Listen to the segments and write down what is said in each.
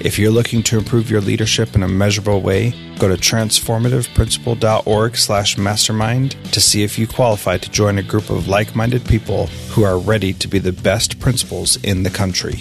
If you're looking to improve your leadership in a measurable way, go to transformativeprincipal.org slash mastermind to see if you qualify to join a group of like-minded people who are ready to be the best principals in the country.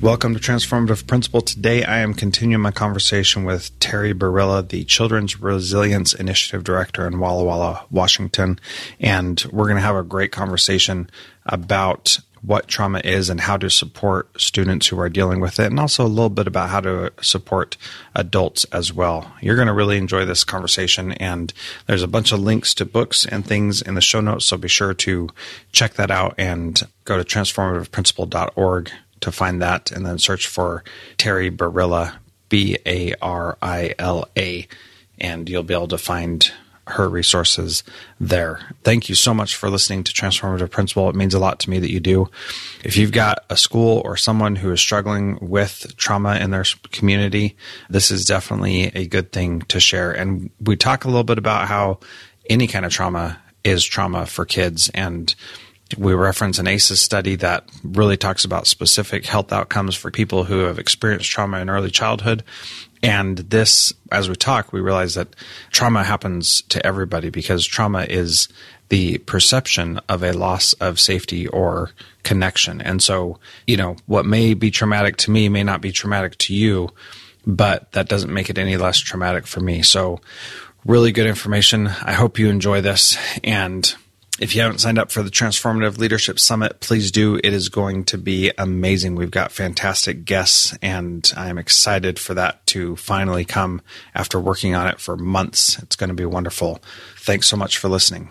Welcome to Transformative Principal. Today I am continuing my conversation with Teri Barila, the Children's Resilience Initiative Director in Walla Walla, Washington. And we're going to have a great conversation about what trauma is and how to support students who are dealing with it, and also a little bit about how to support adults as well. You're going to really enjoy this conversation, and there's a bunch of links to books and things in the show notes, so be sure to check that out and go to transformativeprincipal.org to find that, and then search for Teri Barila, B A R I L A, and you'll be able to find her resources there. Thank you so much for listening to Transformative Principal. It means a lot to me that you do. If you've got a school or someone who is struggling with trauma in their community, this is definitely a good thing to share. And we talk a little bit about how any kind of trauma is trauma for kids and we reference an ACEs study that really talks about specific health outcomes for people who have experienced trauma in early childhood. And this, as we talk, we realize that trauma happens to everybody because trauma is the perception of a loss of safety or connection. And so, you know, what may be traumatic to me may not be traumatic to you, but that doesn't make it any less traumatic for me. So, really good information. I hope you enjoy this. And if you haven't signed up for the Transformative Leadership Summit, please do. It is going to be amazing. We've got fantastic guests, and I'm excited for that to finally come after working on it for months. It's going to be wonderful. Thanks so much for listening.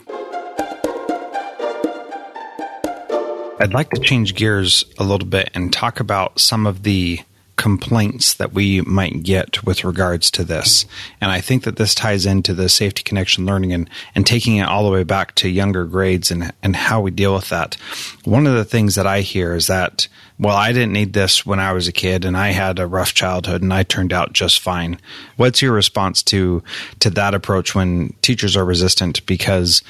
I'd like to change gears a little bit and talk about some of the complaints that we might get with regards to this. And I think that this ties into the safety connection learning and, and taking it all the way back to younger grades and, and how we deal with that. One of the things that I hear is that, well, I didn't need this when I was a kid and I had a rough childhood and I turned out just fine. What's your response to, to that approach when teachers are resistant because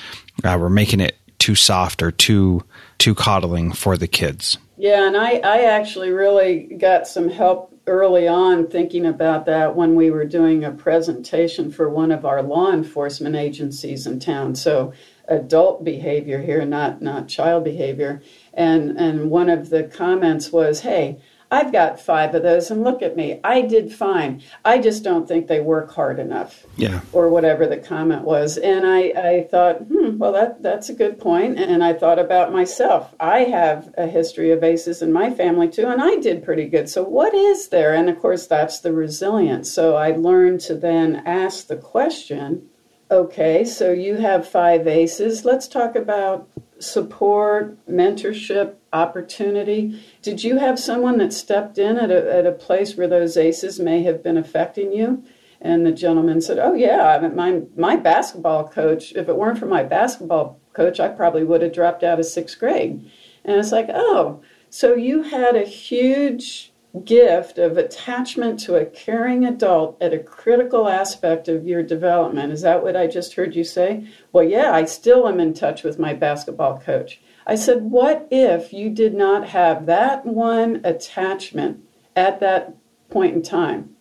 uh, we're making it too soft or too, too coddling for the kids? Yeah, and I, I actually really got some help early on thinking about that when we were doing a presentation for one of our law enforcement agencies in town. So adult behavior here, not not child behavior. And and one of the comments was, "Hey, I've got five of those, and look at me. I did fine. I just don't think they work hard enough. Yeah. Or whatever the comment was. And I, I thought, hmm, well, that, that's a good point. And I thought about myself. I have a history of ACEs in my family too, and I did pretty good. So what is there? And of course, that's the resilience. So I learned to then ask the question, Okay, so you have five ACEs. Let's talk about support, mentorship, opportunity. Did you have someone that stepped in at a, at a place where those ACEs may have been affecting you? And the gentleman said, Oh, yeah, my, my basketball coach, if it weren't for my basketball coach, I probably would have dropped out of sixth grade. And it's like, Oh, so you had a huge gift of attachment to a caring adult at a critical aspect of your development. Is that what I just heard you say? Well, yeah, I still am in touch with my basketball coach. I said, What if you did not have that one attachment at that point in time?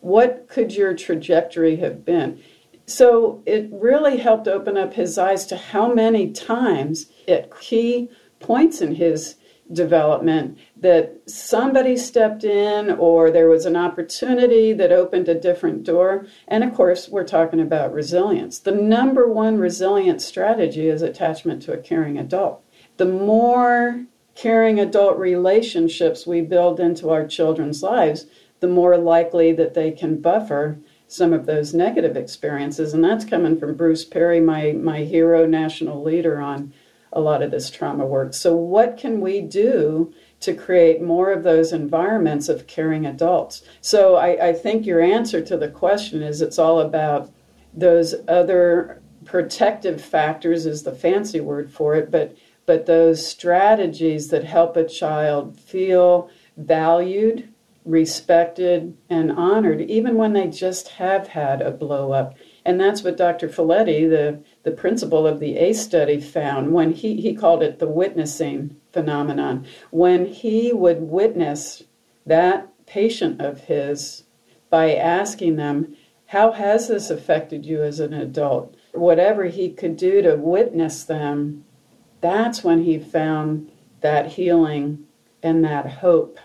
What could your trajectory have been? So it really helped open up his eyes to how many times at key points in his development that somebody stepped in or there was an opportunity that opened a different door. And of course, we're talking about resilience. The number one resilient strategy is attachment to a caring adult. The more caring adult relationships we build into our children's lives, the more likely that they can buffer some of those negative experiences. And that's coming from Bruce Perry, my, my hero national leader on a lot of this trauma work. So, what can we do to create more of those environments of caring adults? So, I, I think your answer to the question is it's all about those other protective factors, is the fancy word for it, but but those strategies that help a child feel valued, respected, and honored, even when they just have had a blow up. And that's what Dr. Felitti, the the principal of the ACE study found when he, he called it the witnessing phenomenon. When he would witness that patient of his by asking them, How has this affected you as an adult? Whatever he could do to witness them, that's when he found that healing and that hope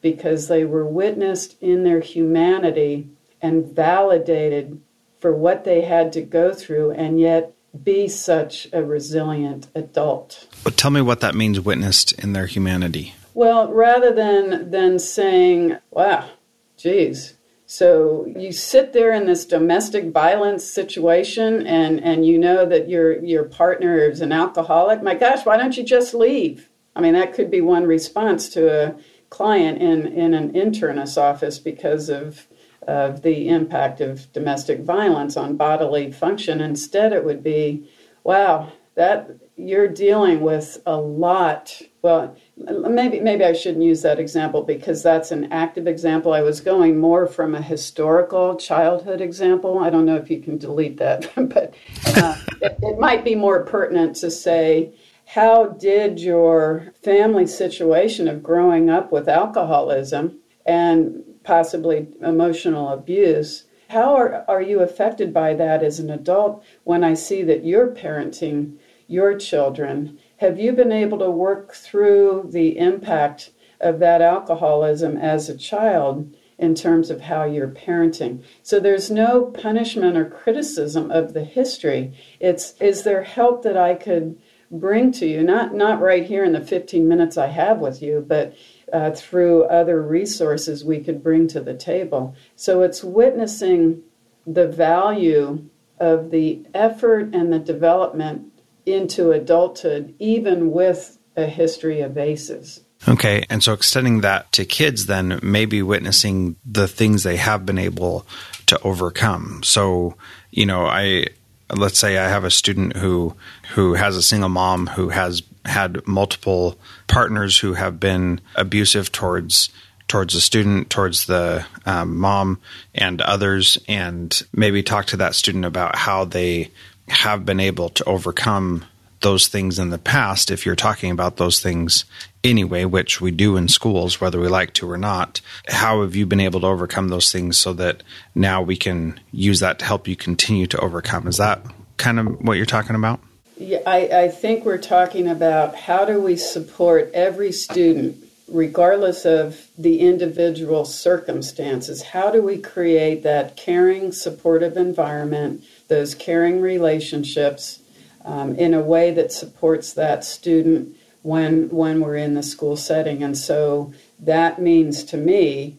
because they were witnessed in their humanity and validated for what they had to go through, and yet be such a resilient adult. But tell me what that means witnessed in their humanity. Well, rather than than saying, "Wow, geez," so you sit there in this domestic violence situation, and and you know that your your partner is an alcoholic. My gosh, why don't you just leave? I mean, that could be one response to a client in in an internist office because of of the impact of domestic violence on bodily function. Instead, it would be, wow, that you're dealing with a lot. Well, maybe maybe I shouldn't use that example because that's an active example. I was going more from a historical childhood example. I don't know if you can delete that, but uh, it, it might be more pertinent to say. How did your family situation of growing up with alcoholism and possibly emotional abuse. How are, are you affected by that as an adult when I see that you're parenting your children? Have you been able to work through the impact of that alcoholism as a child in terms of how you're parenting? So there's no punishment or criticism of the history. It's is there help that I could bring to you? Not not right here in the 15 minutes I have with you, but uh, through other resources we could bring to the table. So it's witnessing the value of the effort and the development into adulthood, even with a history of ACEs. Okay, and so extending that to kids, then maybe witnessing the things they have been able to overcome. So, you know, I let's say I have a student who who has a single mom who has had multiple partners who have been abusive towards towards the student, towards the um, mom, and others, and maybe talk to that student about how they have been able to overcome those things in the past. If you're talking about those things anyway, which we do in schools, whether we like to or not, how have you been able to overcome those things so that now we can use that to help you continue to overcome? Is that kind of what you're talking about? Yeah, I, I think we're talking about how do we support every student, regardless of the individual circumstances. How do we create that caring, supportive environment, those caring relationships um, in a way that supports that student when when we're in the school setting? And so that means to me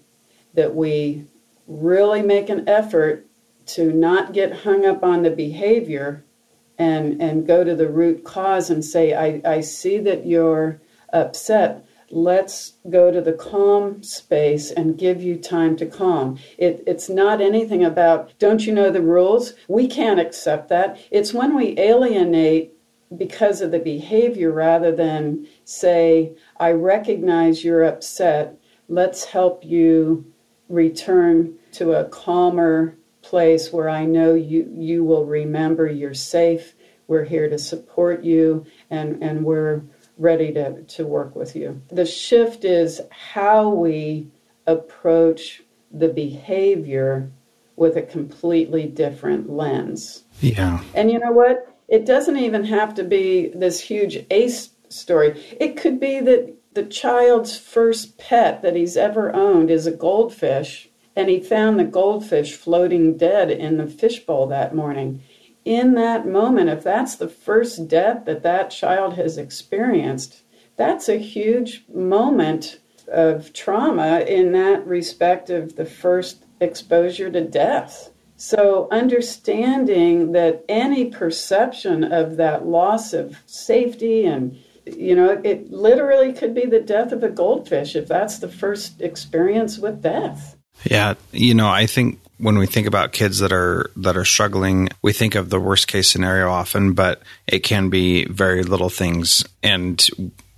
that we really make an effort to not get hung up on the behavior and and go to the root cause and say I, I see that you're upset let's go to the calm space and give you time to calm. It, it's not anything about, don't you know the rules? We can't accept that. It's when we alienate because of the behavior rather than say, I recognize you're upset. Let's help you return to a calmer place where I know you, you will remember you're safe. We're here to support you and, and we're ready to, to work with you. The shift is how we approach the behavior with a completely different lens. Yeah. And you know what? It doesn't even have to be this huge ace story. It could be that the child's first pet that he's ever owned is a goldfish, and he found the goldfish floating dead in the fishbowl that morning in that moment, if that's the first death that that child has experienced, that's a huge moment of trauma in that respect of the first exposure to death. So, understanding that any perception of that loss of safety and you know, it literally could be the death of a goldfish if that's the first experience with death. Yeah, you know, I think when we think about kids that are that are struggling, we think of the worst case scenario often, but it can be very little things and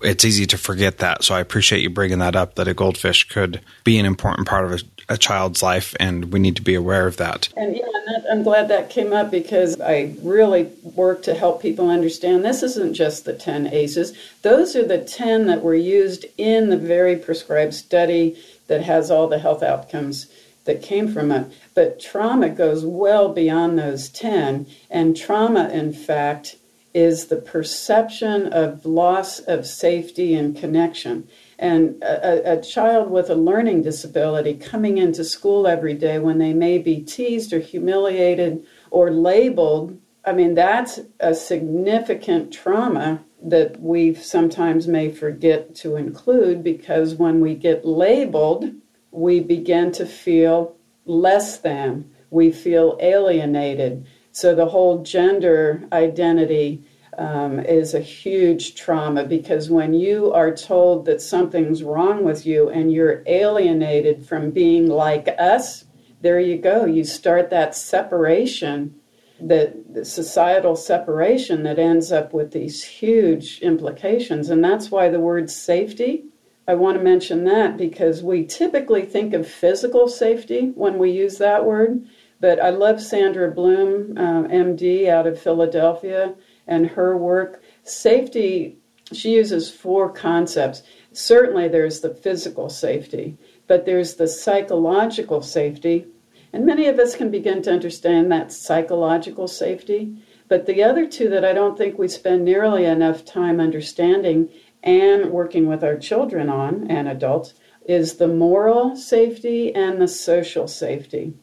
it's easy to forget that. So I appreciate you bringing that up that a goldfish could be an important part of a, a child's life, and we need to be aware of that. And yeah, I'm glad that came up because I really work to help people understand this isn't just the 10 ACEs. Those are the 10 that were used in the very prescribed study that has all the health outcomes that came from it. But trauma goes well beyond those 10. And trauma, in fact, is the perception of loss of safety and connection. And a, a, child with a learning disability coming into school every day when they may be teased or humiliated or labeled, I mean, that's a significant trauma that we sometimes may forget to include because when we get labeled, we begin to feel less than, we feel alienated. So the whole gender identity um, is a huge trauma because when you are told that something's wrong with you and you're alienated from being like us, there you go. You start that separation, that the societal separation that ends up with these huge implications. And that's why the word safety I want to mention that because we typically think of physical safety when we use that word. But I love Sandra Bloom, um, MD out of Philadelphia, and her work. Safety, she uses four concepts. Certainly, there's the physical safety, but there's the psychological safety. And many of us can begin to understand that psychological safety. But the other two that I don't think we spend nearly enough time understanding and working with our children on and adults is the moral safety and the social safety.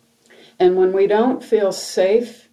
And when we don't feel safe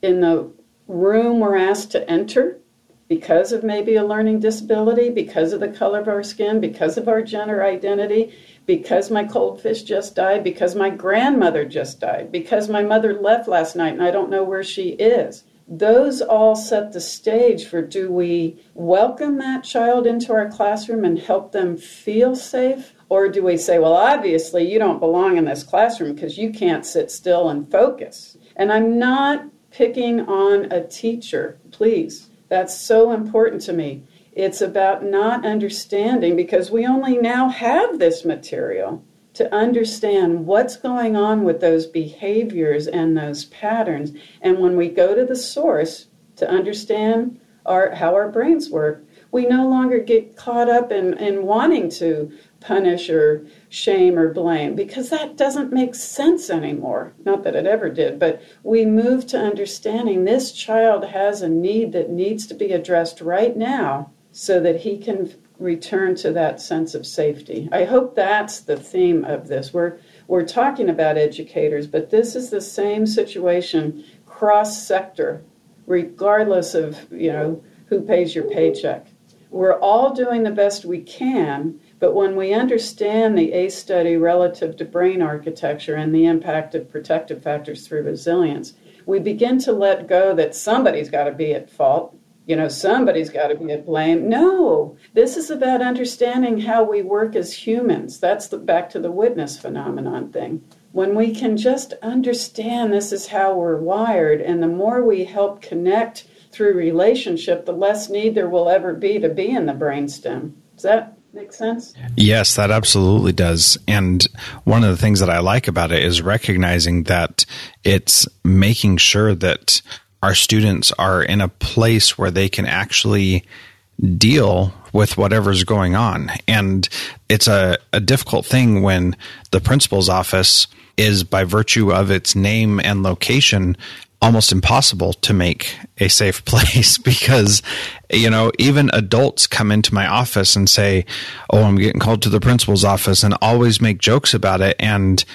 in the room we're asked to enter, because of maybe a learning disability, because of the color of our skin, because of our gender identity, because my cold fish just died, because my grandmother just died, because my mother left last night and I don't know where she is those all set the stage for do we welcome that child into our classroom and help them feel safe? Or do we say, well, obviously you don't belong in this classroom because you can't sit still and focus? And I'm not picking on a teacher, please. That's so important to me. It's about not understanding because we only now have this material to understand what's going on with those behaviors and those patterns. And when we go to the source to understand our, how our brains work, we no longer get caught up in, in wanting to punish or shame or blame because that doesn't make sense anymore. Not that it ever did, but we move to understanding this child has a need that needs to be addressed right now so that he can return to that sense of safety. I hope that's the theme of this. We're we're talking about educators, but this is the same situation cross sector, regardless of, you know, who pays your paycheck. We're all doing the best we can, But when we understand the ACE study relative to brain architecture and the impact of protective factors through resilience, we begin to let go that somebody's got to be at fault. You know, somebody's got to be at blame. No, this is about understanding how we work as humans. That's the, back to the witness phenomenon thing. When we can just understand this is how we're wired, and the more we help connect through relationship, the less need there will ever be to be in the brainstem. Does that make sense? Yes, that absolutely does. And one of the things that I like about it is recognizing that it's making sure that our students are in a place where they can actually deal with whatever's going on. And it's a, a difficult thing when the principal's office is by virtue of its name and location almost impossible to make a safe place because you know even adults come into my office and say oh i'm getting called to the principal's office and always make jokes about it and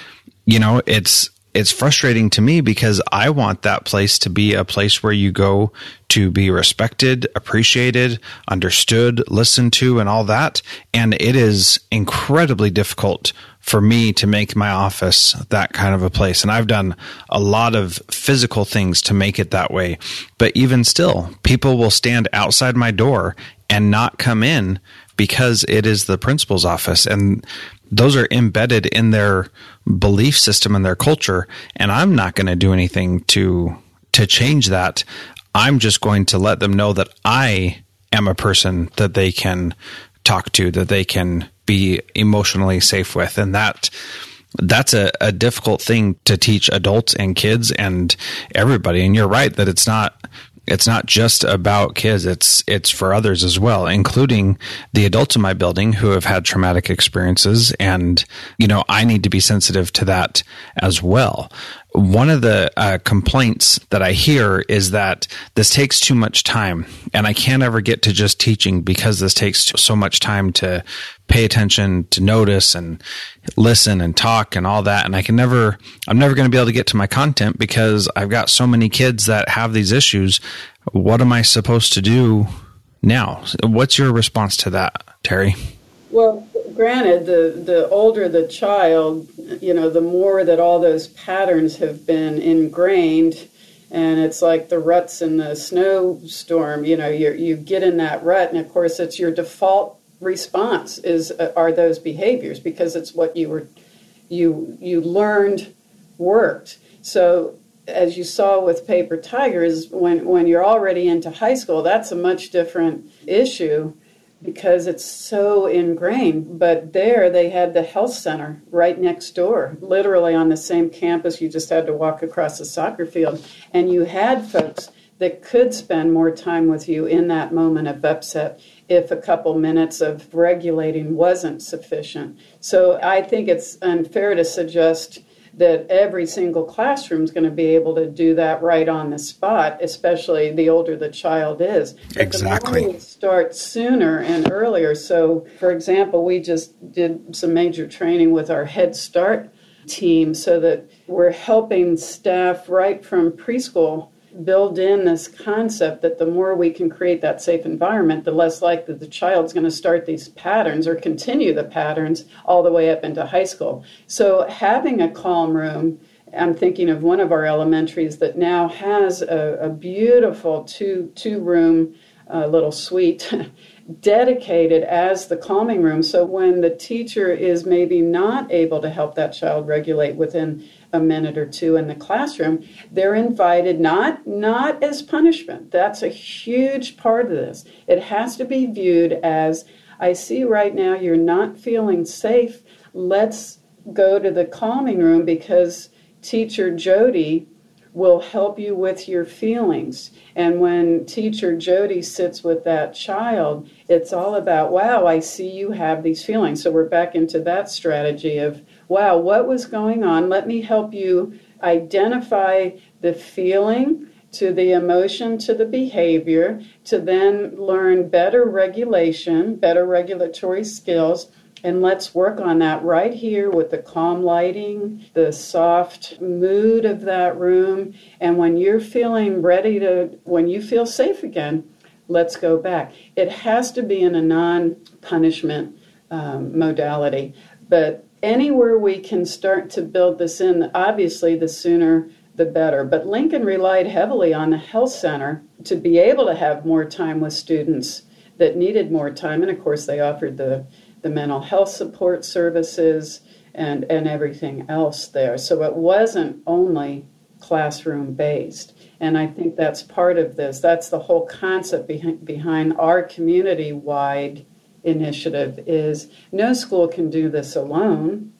you know it's it's frustrating to me because I want that place to be a place where you go to be respected, appreciated, understood, listened to, and all that. And it is incredibly difficult for me to make my office that kind of a place. And I've done a lot of physical things to make it that way. But even still, people will stand outside my door and not come in because it is the principal's office. And those are embedded in their belief system and their culture and i'm not going to do anything to to change that i'm just going to let them know that i am a person that they can talk to that they can be emotionally safe with. And that that's a, a difficult thing to teach adults and kids and everybody. And you're right that it's not it's not just about kids. It's it's for others as well including the adults in my building who have had traumatic experiences. And you know I need to be sensitive to that as well one of the uh, complaints that I hear is that this takes too much time and I can't ever get to just teaching because this takes so much time to pay attention, to notice and listen and talk and all that. And I can never, I'm never going to be able to get to my content because I've got so many kids that have these issues. What am I supposed to do now? What's your response to that, Teri? Well, granted, the, the older the child, you know, the more that all those patterns have been ingrained. And it's like the ruts in the snowstorm. You know, you you get in that rut, and of course, it's your default response is uh, are those behaviors because it's what you were you you learned worked. So as you saw with paper tigers, when when you're already into high school, that's a much different issue because it's so ingrained. But there they had the health center right next door, literally on the same campus. You just had to walk across the soccer field, and you had folks that could spend more time with you in that moment of upset if a couple minutes of regulating wasn't sufficient. So I think it's unfair to suggest that every single classroom is going to be able to do that right on the spot, especially the older the child is. But exactly. The start sooner and earlier. So, for example, we just did some major training with our Head Start team so that we're helping staff right from preschool build in this concept that the more we can create that safe environment, the less likely the child's going to start these patterns or continue the patterns all the way up into high school. So, having a calm room, I'm thinking of one of our elementaries that now has a, a beautiful two two room uh, little suite dedicated as the calming room. So when the teacher is maybe not able to help that child regulate within a minute or two in the classroom, they're invited not not as punishment. That's a huge part of this. It has to be viewed as I see right now you're not feeling safe. Let's go to the calming room because teacher Jody will help you with your feelings. And when teacher Jody sits with that child, it's all about, wow, I see you have these feelings. So we're back into that strategy of wow, what was going on? Let me help you identify the feeling to the emotion to the behavior to then learn better regulation, better regulatory skills. And let's work on that right here with the calm lighting, the soft mood of that room. And when you're feeling ready to, when you feel safe again, let's go back. It has to be in a non punishment um, modality. But anywhere we can start to build this in, obviously, the sooner the better. But Lincoln relied heavily on the health center to be able to have more time with students that needed more time. And of course, they offered the, the mental health support services and, and everything else there. So it wasn't only classroom based. And I think that's part of this. That's the whole concept behind, behind our community wide initiative is no school can do this alone.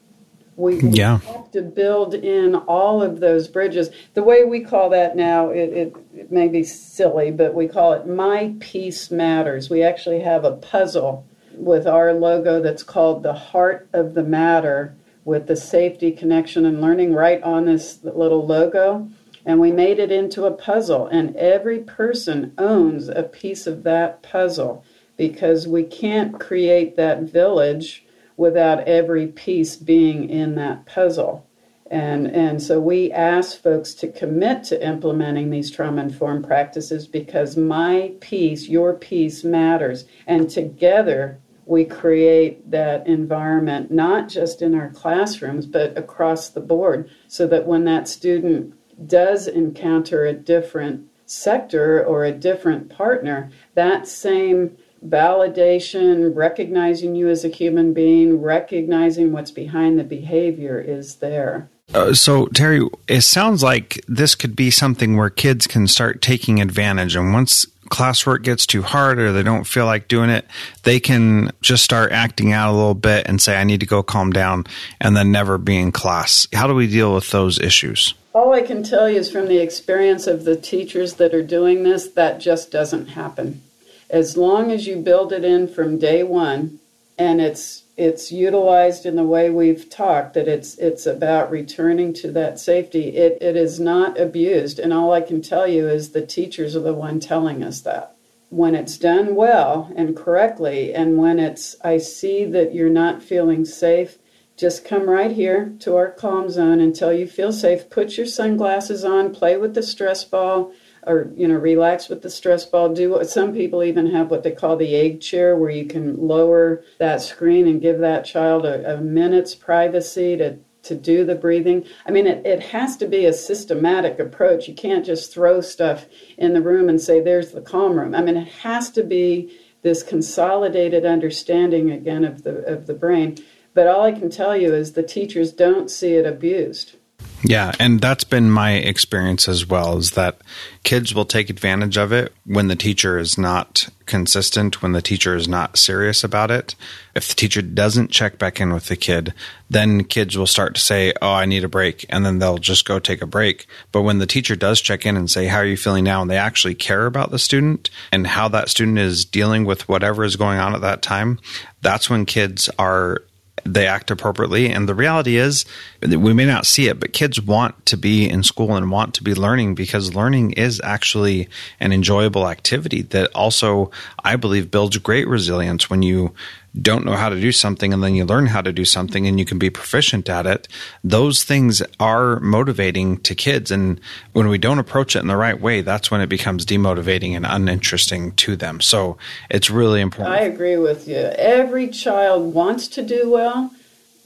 We, yeah. have to build in all of those bridges. The way we call that now, it, it, it may be silly, but we call it My Piece Matters. We actually have a puzzle with our logo that's called the Heart of the Matter with the safety, connection, and learning right on this little logo. And we made it into a puzzle, and every person owns a piece of that puzzle because we can't create that village without every piece being in that puzzle. And, and so we ask folks to commit to implementing these trauma informed practices because my piece, your piece matters. And together we create that environment, not just in our classrooms, but across the board, so that when that student does encounter a different sector or a different partner, that same validation, recognizing you as a human being, recognizing what's behind the behavior is there. Uh, so, Teri, it sounds like this could be something where kids can start taking advantage. And once classwork gets too hard or they don't feel like doing it, they can just start acting out a little bit and say, I need to go calm down, and then never be in class. How do we deal with those issues? All I can tell you is from the experience of the teachers that are doing this, that just doesn't happen as long as you build it in from day one and it's it's utilized in the way we've talked that it's it's about returning to that safety. It, it is not abused. And all i can tell you is the teachers are the one telling us that. When it's done well and correctly and when it's i see that you're not feeling safe just come right here to our calm zone until you feel safe. Put your sunglasses on play with the stress ball or you know relax with the stress ball. Do what some people even have what they call the egg chair where you can lower that screen and give that child a, a minute's privacy to to do the breathing. I mean it, it has to be a systematic approach. You can't just throw stuff in the room and say there's the calm room. I mean it has to be this consolidated understanding again of the of the brain. But all i can tell you is the teachers don't see it abused yeah, and that's been my experience as well is that kids will take advantage of it when the teacher is not consistent, when the teacher is not serious about it. If the teacher doesn't check back in with the kid, then kids will start to say, "Oh, I need a break," and then they'll just go take a break. But when the teacher does check in and say, "How are you feeling now?" and they actually care about the student and how that student is dealing with whatever is going on at that time, that's when kids are they act appropriately. And the reality is, we may not see it, but kids want to be in school and want to be learning because learning is actually an enjoyable activity that also, I believe, builds great resilience when you don't know how to do something and then you learn how to do something and you can be proficient at it, those things are motivating to kids. And when we don't approach it in the right way, that's when it becomes demotivating and uninteresting to them. So it's really important. I agree with you. Every child wants to do well.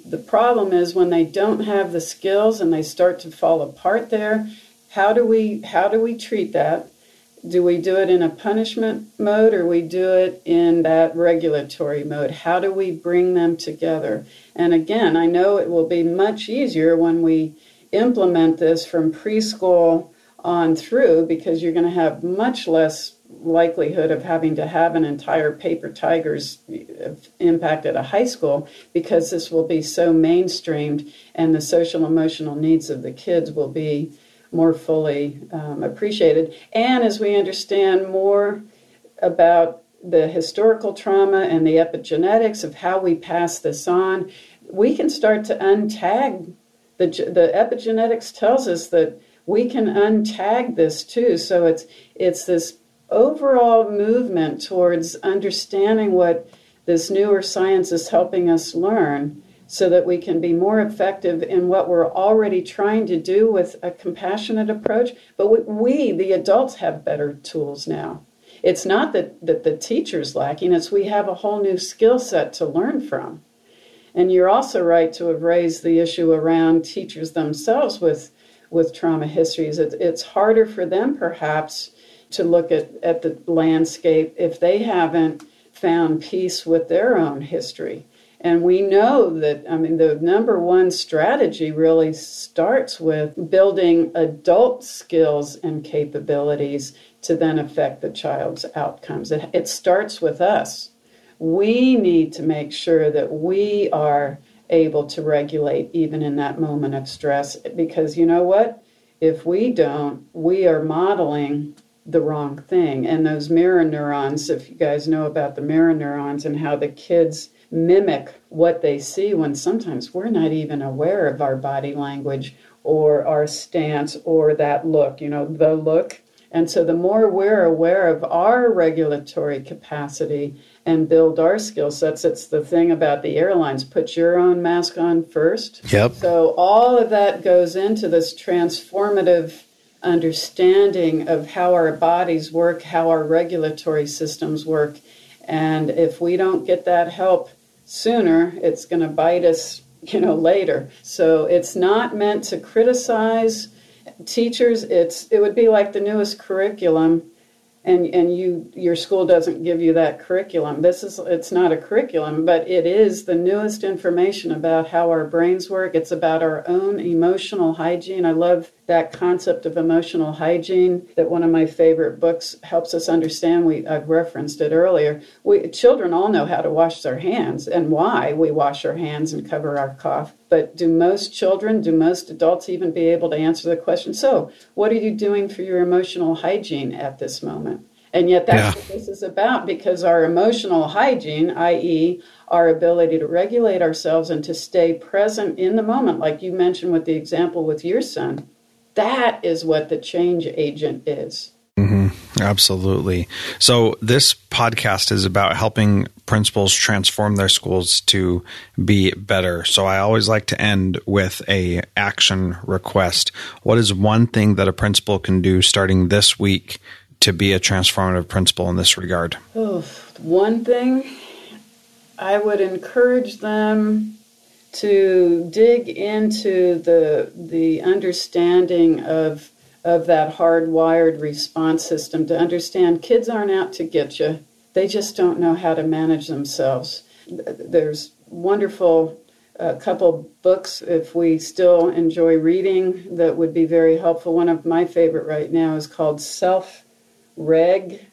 The problem is when they don't have the skills and they start to fall apart there. How do we how do we treat that? Do we do it in a punishment mode or we do it in that regulatory mode? How do we bring them together? And again, I know it will be much easier when we implement this from preschool on through because you're going to have much less likelihood of having to have an entire paper tigers impact at a high school because this will be so mainstreamed and the social emotional needs of the kids will be more fully um, appreciated. And as we understand more about the historical trauma and the epigenetics of how we pass this on, we can start to untag the the epigenetics tells us that we can untag this too. So it's it's this overall movement towards understanding what this newer science is helping us learn so that we can be more effective in what we're already trying to do with a compassionate approach. But we, we, the adults, have better tools now. it's not that, that the teacher's lacking, it's we have a whole new skill set to learn from. And you're also right to have raised the issue around teachers themselves with, with trauma histories. It, it's harder for them, perhaps, to look at, at the landscape if they haven't found peace with their own history. And we know that, I mean, the number one strategy really starts with building adult skills and capabilities to then affect the child's outcomes. It, it starts with us. We need to make sure that we are able to regulate even in that moment of stress because you know what? If we don't, we are modeling the wrong thing. And those mirror neurons, if you guys know about the mirror neurons and how the kids mimic what they see when sometimes we're not even aware of our body language or our stance or that look, you know, the look. And so the more we're aware of our regulatory capacity and build our skill sets, it's the thing about the airlines put your own mask on first. Yep. So all of that goes into this transformative understanding of how our bodies work, how our regulatory systems work. And if we don't get that help sooner, it's going to bite us, you know, later. So it's not meant to criticize teachers. It's it would be like the newest curriculum and and you your school doesn't give you that curriculum this is it's not a curriculum but it is the newest information about how our brains work it's about our own emotional hygiene i love that concept of emotional hygiene that one of my favorite books helps us understand we i've referenced it earlier we children all know how to wash their hands and why we wash our hands and cover our cough but do most children do most adults even be able to answer the question so what are you doing for your emotional hygiene at this moment and yet that's yeah. what this is about because our emotional hygiene, i.e., our ability to regulate ourselves and to stay present in the moment, like you mentioned with the example with your son, that is what the change agent is. Mm-hmm. Absolutely. So this podcast is about helping principals transform their schools to be better. So I always like to end with a action request. What is one thing that a principal can do starting this week to be a transformative principal in this regard? Oh, one thing I would encourage them to dig into the the understanding of of that hardwired response system to understand kids aren't out to get you. They just don't know how to manage themselves. There's wonderful a uh, couple books if we still enjoy reading that would be very helpful. One of my favorite right now is called Self Reg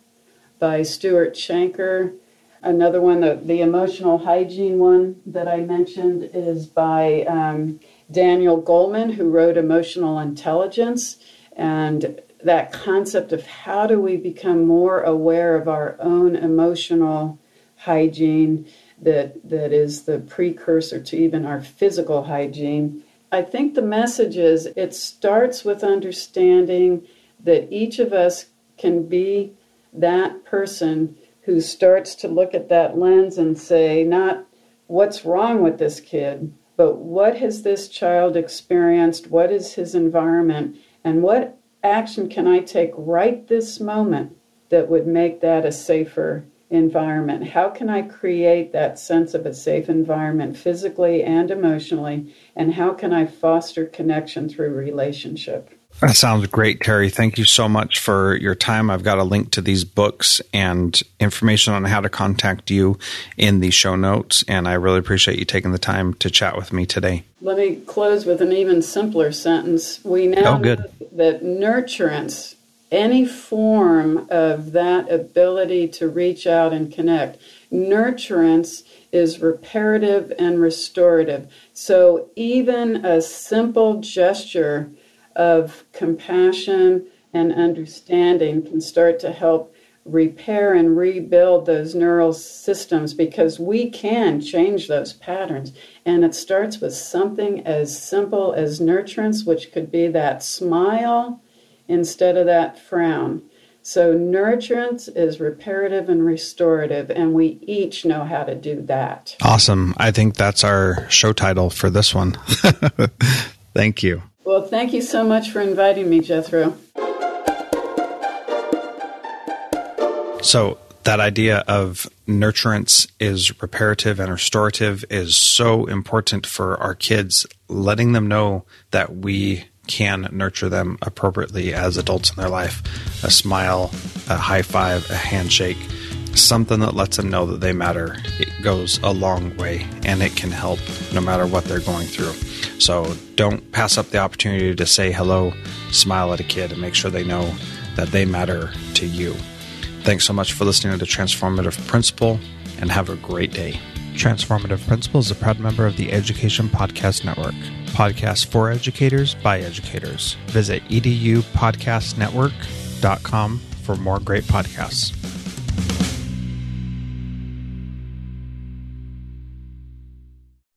by Stuart Shanker. Another one, the, the emotional hygiene one that I mentioned, is by um, Daniel Goleman, who wrote Emotional Intelligence. And that concept of how do we become more aware of our own emotional hygiene that, that is the precursor to even our physical hygiene. I think the message is it starts with understanding that each of us can be that person who starts to look at that lens and say, not what's wrong with this kid, but what has this child experienced? What is his environment? And what action can I take right this moment that would make that a safer environment? How can I create that sense of a safe environment physically and emotionally? And how can I foster connection through relationship? That sounds great, Teri. Thank you so much for your time. I've got a link to these books and information on how to contact you in the show notes, and I really appreciate you taking the time to chat with me today. Let me close with an even simpler sentence. We now oh, good. know that nurturance, any form of that ability to reach out and connect, nurturance is reparative and restorative. So even a simple gesture of compassion and understanding can start to help repair and rebuild those neural systems because we can change those patterns. And it starts with something as simple as nurturance, which could be that smile instead of that frown. So, nurturance is reparative and restorative, and we each know how to do that. Awesome. I think that's our show title for this one. Thank you. Well, thank you so much for inviting me, Jethro. So that idea of nurturance is reparative and restorative is so important for our kids, letting them know that we can nurture them appropriately as adults in their life. A smile, a high five, a handshake, something that lets them know that they matter. It goes a long way and it can help no matter what they're going through. So don't pass up the opportunity to say hello, smile at a kid, and make sure they know that they matter to you. Thanks so much for listening to the Transformative principal and have a great day. Transformative principal is a proud member of the Education Podcast Network. Podcasts for educators by educators. Visit edupodcastnetwork.com for more great podcasts.